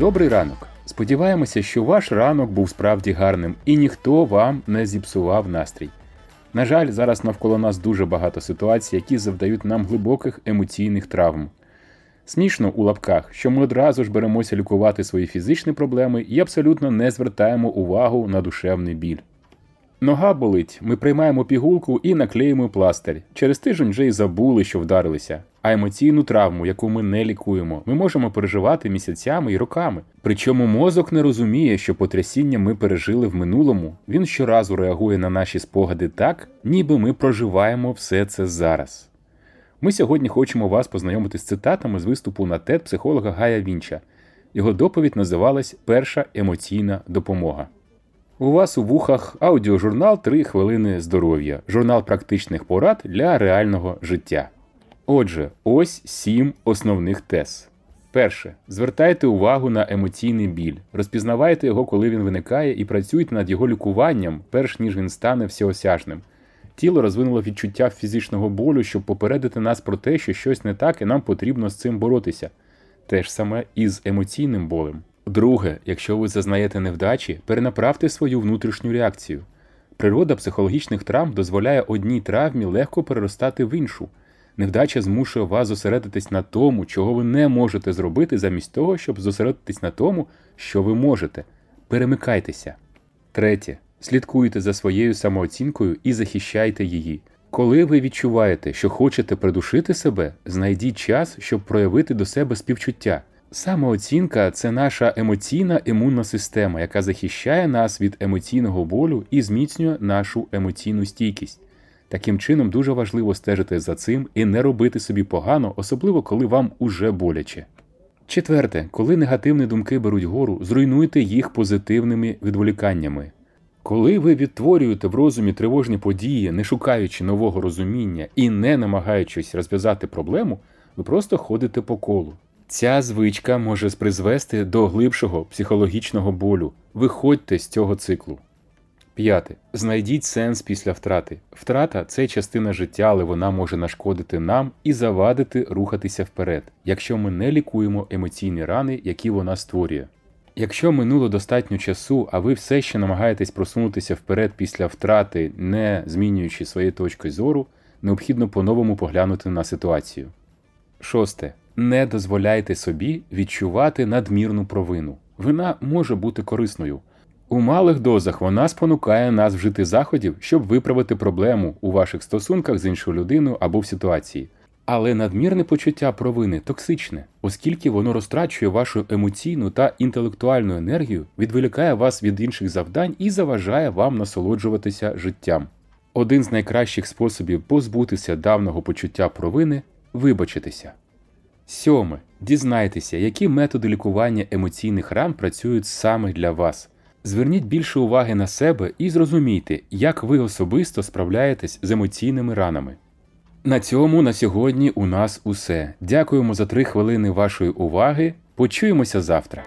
Добрий ранок. Сподіваємося, що ваш ранок був справді гарним і ніхто вам не зіпсував настрій. На жаль, зараз навколо нас дуже багато ситуацій, які завдають нам глибоких емоційних травм. Смішно у лапках, що ми одразу ж беремося лікувати свої фізичні проблеми і абсолютно не звертаємо увагу на душевний біль. Нога болить, ми приймаємо пігулку і наклеїмо пластир. Через тиждень вже й забули, що вдарилися. А емоційну травму, яку ми не лікуємо, ми можемо переживати місяцями і роками. Причому мозок не розуміє, що потрясіння ми пережили в минулому. Він щоразу реагує на наші спогади так, ніби ми проживаємо все це зараз. Ми сьогодні хочемо вас познайомити з цитатами з виступу на TED психолога Гая Вінча. Його доповідь називалась Перша емоційна допомога. У вас у вухах аудіожурнал «3 хвилини здоров'я, журнал практичних порад для реального життя. Отже, ось сім основних тез. Перше. Звертайте увагу на емоційний біль, розпізнавайте його, коли він виникає, і працюйте над його лікуванням, перш ніж він стане всеосяжним. Тіло розвинуло відчуття фізичного болю, щоб попередити нас про те, що щось не так, і нам потрібно з цим боротися. Те ж саме і з емоційним болем. Друге, якщо ви зазнаєте невдачі, перенаправте свою внутрішню реакцію. Природа психологічних травм дозволяє одній травмі легко переростати в іншу. Невдача змушує вас зосередитись на тому, чого ви не можете зробити, замість того, щоб зосередитись на тому, що ви можете. Перемикайтеся. Третє. Слідкуйте за своєю самооцінкою і захищайте її. Коли ви відчуваєте, що хочете придушити себе, знайдіть час, щоб проявити до себе співчуття. Самооцінка це наша емоційна імунна система, яка захищає нас від емоційного болю і зміцнює нашу емоційну стійкість. Таким чином, дуже важливо стежити за цим і не робити собі погано, особливо коли вам уже боляче. Четверте, коли негативні думки беруть гору, зруйнуйте їх позитивними відволіканнями. Коли ви відтворюєте в розумі тривожні події, не шукаючи нового розуміння і не намагаючись розв'язати проблему, ви просто ходите по колу. Ця звичка може призвести до глибшого психологічного болю. Виходьте з цього циклу. П'яте. Знайдіть сенс після втрати. Втрата це частина життя, але вона може нашкодити нам і завадити рухатися вперед, якщо ми не лікуємо емоційні рани, які вона створює. Якщо минуло достатньо часу, а ви все ще намагаєтесь просунутися вперед після втрати, не змінюючи своєї точки зору, необхідно по-новому поглянути на ситуацію. Шосте. Не дозволяйте собі відчувати надмірну провину. Вина може бути корисною. У малих дозах вона спонукає нас вжити заходів, щоб виправити проблему у ваших стосунках з іншою людиною або в ситуації. Але надмірне почуття провини токсичне, оскільки воно розтрачує вашу емоційну та інтелектуальну енергію, відволікає вас від інших завдань і заважає вам насолоджуватися життям. Один з найкращих способів позбутися давного почуття провини вибачитися. Сьоме. Дізнайтеся, які методи лікування емоційних ран працюють саме для вас. Зверніть більше уваги на себе і зрозумійте, як ви особисто справляєтесь з емоційними ранами. На цьому на сьогодні у нас усе. Дякуємо за три хвилини вашої уваги. Почуємося завтра.